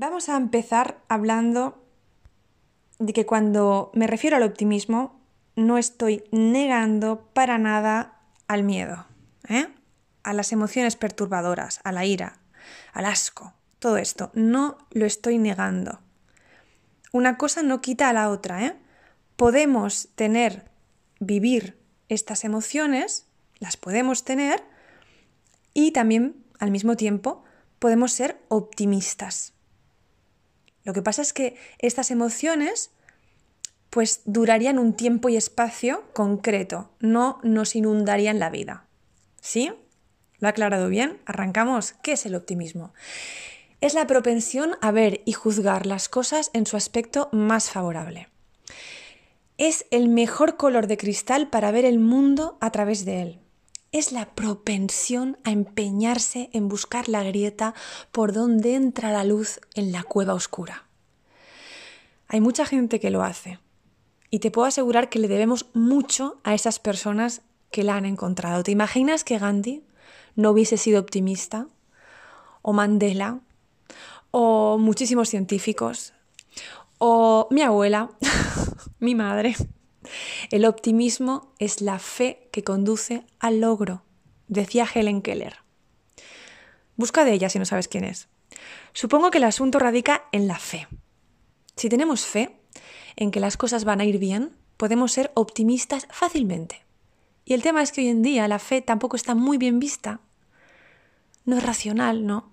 Vamos a empezar hablando de que cuando me refiero al optimismo, no estoy negando para nada al miedo, ¿eh? a las emociones perturbadoras, a la ira, al asco, todo esto. No lo estoy negando. Una cosa no quita a la otra. ¿eh? Podemos tener, vivir estas emociones, las podemos tener, y también al mismo tiempo podemos ser optimistas. Lo que pasa es que estas emociones pues durarían un tiempo y espacio concreto, no nos inundarían la vida. ¿Sí? ¿Lo ha aclarado bien? Arrancamos. ¿Qué es el optimismo? Es la propensión a ver y juzgar las cosas en su aspecto más favorable. Es el mejor color de cristal para ver el mundo a través de él. Es la propensión a empeñarse en buscar la grieta por donde entra la luz en la cueva oscura. Hay mucha gente que lo hace y te puedo asegurar que le debemos mucho a esas personas que la han encontrado. ¿Te imaginas que Gandhi no hubiese sido optimista? ¿O Mandela? ¿O muchísimos científicos? ¿O mi abuela? ¿Mi madre? El optimismo es la fe que conduce al logro, decía Helen Keller. Busca de ella si no sabes quién es. Supongo que el asunto radica en la fe. Si tenemos fe en que las cosas van a ir bien, podemos ser optimistas fácilmente. Y el tema es que hoy en día la fe tampoco está muy bien vista. No es racional, ¿no?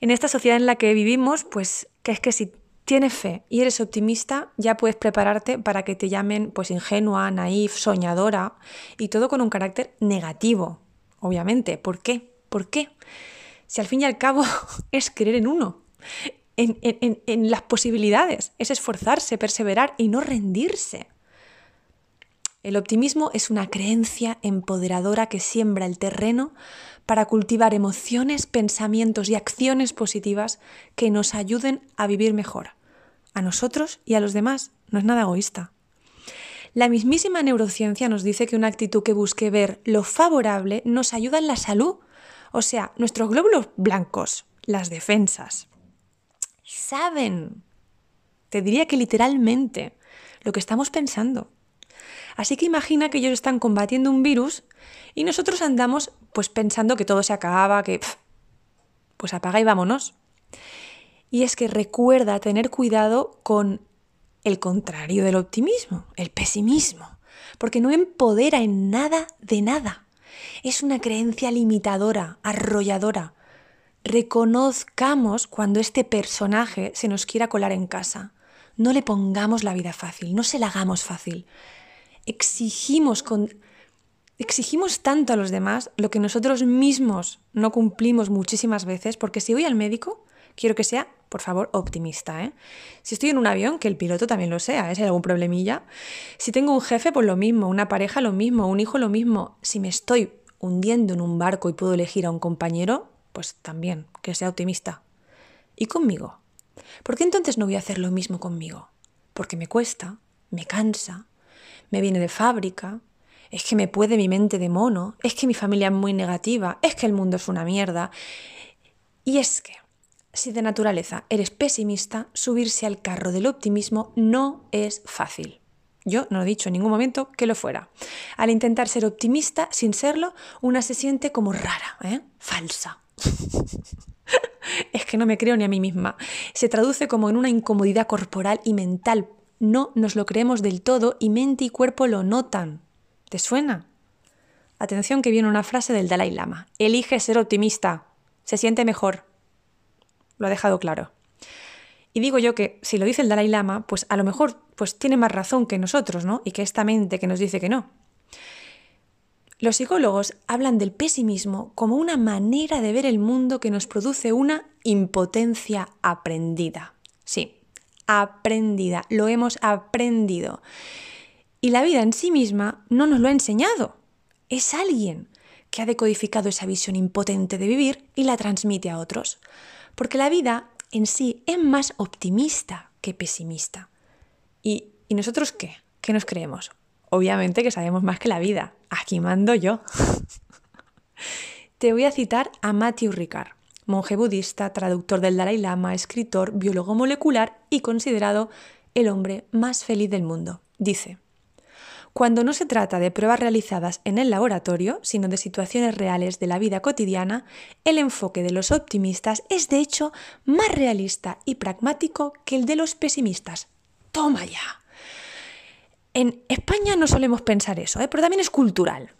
En esta sociedad en la que vivimos, pues que es que si tienes fe y eres optimista, ya puedes prepararte para que te llamen pues ingenua, naif, soñadora y todo con un carácter negativo, obviamente. ¿Por qué? ¿Por qué? Si al fin y al cabo es creer en uno en, las posibilidades, es esforzarse, perseverar y no rendirse. El optimismo es una creencia empoderadora que siembra el terreno para cultivar emociones, pensamientos y acciones positivas que nos ayuden a vivir mejor, a nosotros y a los demás. No es nada egoísta. La mismísima neurociencia nos dice que una actitud que busque ver lo favorable nos ayuda en la salud, o sea, nuestros glóbulos blancos, las defensas saben, te diría que literalmente, lo que estamos pensando. Así que imagina que ellos están combatiendo un virus y nosotros andamos pues pensando que todo se acaba, que pues apaga y vámonos. Y es que recuerda tener cuidado con el contrario del optimismo, el pesimismo, porque no empodera en nada de nada. Es una creencia limitadora, arrolladora, reconozcamos cuando este personaje se nos quiera colar en casa. No le pongamos la vida fácil, no se la hagamos fácil. Exigimos con exigimos tanto a los demás lo que nosotros mismos no cumplimos muchísimas veces, porque si voy al médico, quiero que sea, por favor, optimista. ¿eh? Si estoy en un avión, que el piloto también lo sea, ¿eh? si hay algún problemilla. Si tengo un jefe, pues lo mismo, una pareja, lo mismo, un hijo, lo mismo. Si me estoy hundiendo en un barco y puedo elegir a un compañero, pues también, que sea optimista. ¿Y conmigo? ¿Por qué entonces no voy a hacer lo mismo conmigo? Porque me cuesta, me cansa, me viene de fábrica, es que me puede mi mente de mono, es que mi familia es muy negativa, es que el mundo es una mierda. Y es que, si de naturaleza eres pesimista, subirse al carro del optimismo no es fácil. Yo no he dicho en ningún momento que lo fuera. Al intentar ser optimista sin serlo, una se siente como rara, ¿eh? falsa. es que no me creo ni a mí misma. Se traduce como en una incomodidad corporal y mental. No nos lo creemos del todo y mente y cuerpo lo notan. ¿Te suena? Atención que viene una frase del Dalai Lama. Elige ser optimista. Se siente mejor. Lo ha dejado claro. Y digo yo que si lo dice el Dalai Lama, pues a lo mejor pues tiene más razón que nosotros, ¿no? Y que esta mente que nos dice que no. Los psicólogos hablan del pesimismo como una manera de ver el mundo que nos produce una impotencia aprendida. Sí, aprendida, lo hemos aprendido. Y la vida en sí misma no nos lo ha enseñado. Es alguien que ha decodificado esa visión impotente de vivir y la transmite a otros. Porque la vida en sí es más optimista que pesimista. ¿Y, ¿y nosotros qué? ¿Qué nos creemos? Obviamente que sabemos más que la vida. Aquí mando yo. Te voy a citar a Matthew Ricard, monje budista, traductor del Dalai Lama, escritor, biólogo molecular y considerado el hombre más feliz del mundo. Dice, cuando no se trata de pruebas realizadas en el laboratorio, sino de situaciones reales de la vida cotidiana, el enfoque de los optimistas es de hecho más realista y pragmático que el de los pesimistas. ¡Toma ya! En España no solemos pensar eso, ¿eh? pero también es cultural.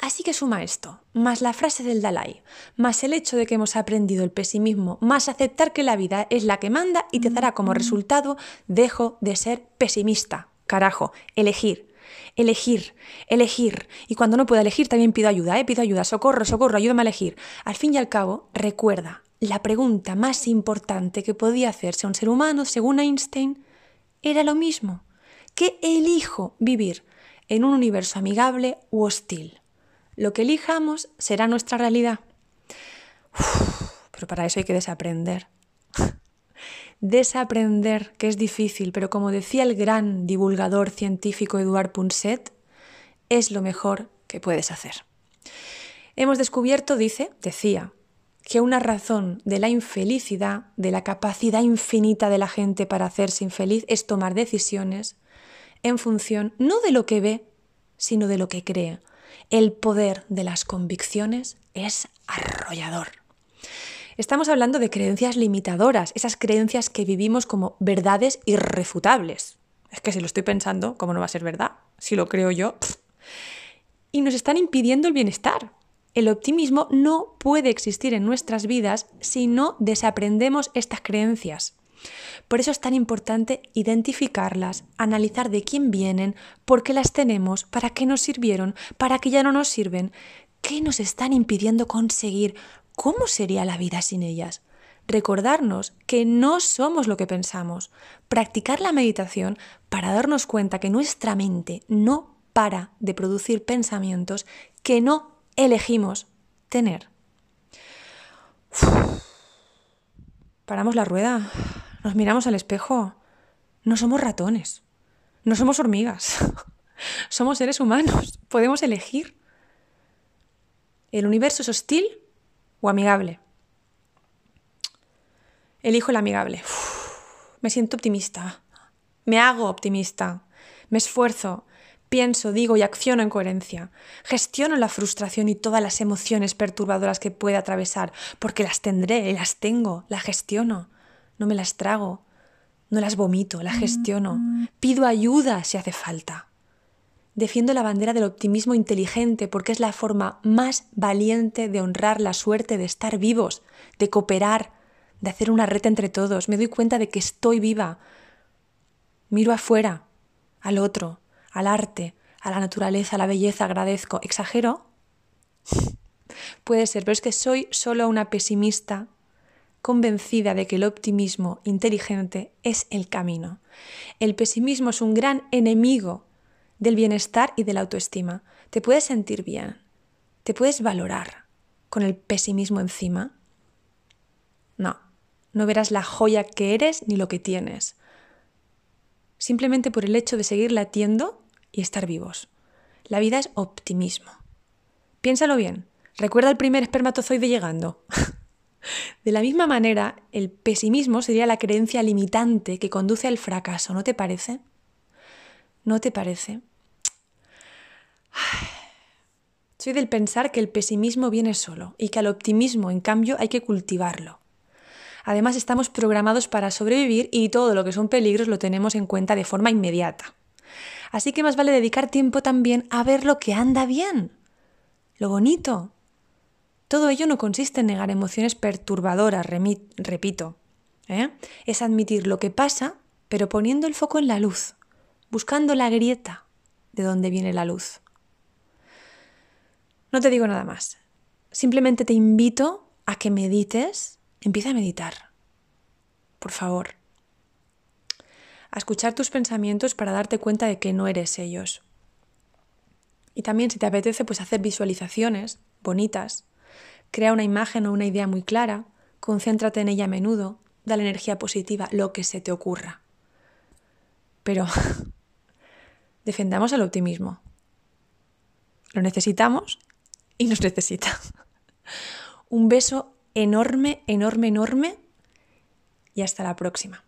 Así que suma esto, más la frase del Dalai, más el hecho de que hemos aprendido el pesimismo, más aceptar que la vida es la que manda y te dará como resultado dejo de ser pesimista. Carajo, elegir elegir, elegir. Y cuando no puedo elegir también pido ayuda, ¿eh? pido ayuda, socorro, socorro, ayúdame a elegir. Al fin y al cabo, recuerda, la pregunta más importante que podía hacerse a un ser humano, según Einstein, era lo mismo. ¿Qué elijo vivir en un universo amigable u hostil? Lo que elijamos será nuestra realidad. pero para eso hay que desaprender desaprender, que es difícil, pero como decía el gran divulgador científico Eduard Punset, es lo mejor que puedes hacer. Hemos descubierto, dice, decía, que una razón de la infelicidad, de la capacidad infinita de la gente para hacerse infeliz, es tomar decisiones en función no de lo que ve, sino de lo que cree. El poder de las convicciones es arrollador. Estamos hablando de creencias limitadoras, esas creencias que vivimos como verdades irrefutables. Es que si lo estoy pensando, ¿cómo no va a ser verdad? Si lo creo yo. Y nos están impidiendo el bienestar. El optimismo no puede existir en nuestras vidas si no desaprendemos estas creencias. Por eso es tan importante identificarlas, analizar de quién vienen, por qué las tenemos, para qué nos sirvieron, para qué ya no nos sirven, qué nos están impidiendo conseguir, ¿Cómo sería la vida sin ellas? Recordarnos que no somos lo que pensamos. Practicar la meditación para darnos cuenta que nuestra mente no para de producir pensamientos que no elegimos tener. Paramos la rueda, nos miramos al espejo. No somos ratones, no somos hormigas, somos seres humanos, podemos elegir. El universo es hostil o amigable. Elijo el amigable. me siento optimista. Me hago optimista. Me esfuerzo. Pienso, digo y acciono en coherencia. Gestiono la frustración y todas las emociones perturbadoras que pueda atravesar, porque las tendré, las tengo, las gestiono. No me las trago, no las vomito, las gestiono. Pido ayuda si hace falta. Defiendo la bandera del optimismo inteligente porque es la forma más valiente de honrar la suerte de estar vivos, de cooperar, de hacer una red entre todos. Me doy cuenta de que estoy viva. Miro afuera, al otro, al arte, a la naturaleza, a la belleza, agradezco. ¿Exagero? Puede ser, pero es que soy solo una pesimista convencida de que el optimismo inteligente es el camino. El pesimismo es un gran enemigo del bienestar y de la autoestima. Te puedes sentir bien, te puedes valorar con el pesimismo encima. No, no verás la joya que eres ni lo que tienes. Simplemente por el hecho de seguir latiendo y estar vivos. La vida es optimismo. Piénsalo bien. Recuerda el primer espermatozoide llegando. De la misma manera, el pesimismo sería la creencia limitante que conduce al fracaso, ¿no te parece? ¿No te parece? Soy del pensar que el pesimismo viene solo y que al optimismo, en cambio, hay que cultivarlo. Además, estamos programados para sobrevivir y todo lo que son peligros lo tenemos en cuenta de forma inmediata. Así que más vale dedicar tiempo también a ver lo que anda bien, lo bonito. Todo ello no consiste en negar emociones perturbadoras, repito. ¿eh? Es admitir lo que pasa, pero poniendo el foco en la luz, buscando la grieta de donde viene la luz. No te digo nada más. Simplemente te invito a que medites, empieza a meditar. Por favor. A escuchar tus pensamientos para darte cuenta de que no eres ellos. Y también si te apetece pues hacer visualizaciones bonitas, crea una imagen o una idea muy clara, concéntrate en ella a menudo, dale energía positiva, lo que se te ocurra. Pero defendamos el optimismo. Lo necesitamos y nos necesita. Un beso enorme, enorme, enorme y hasta la próxima.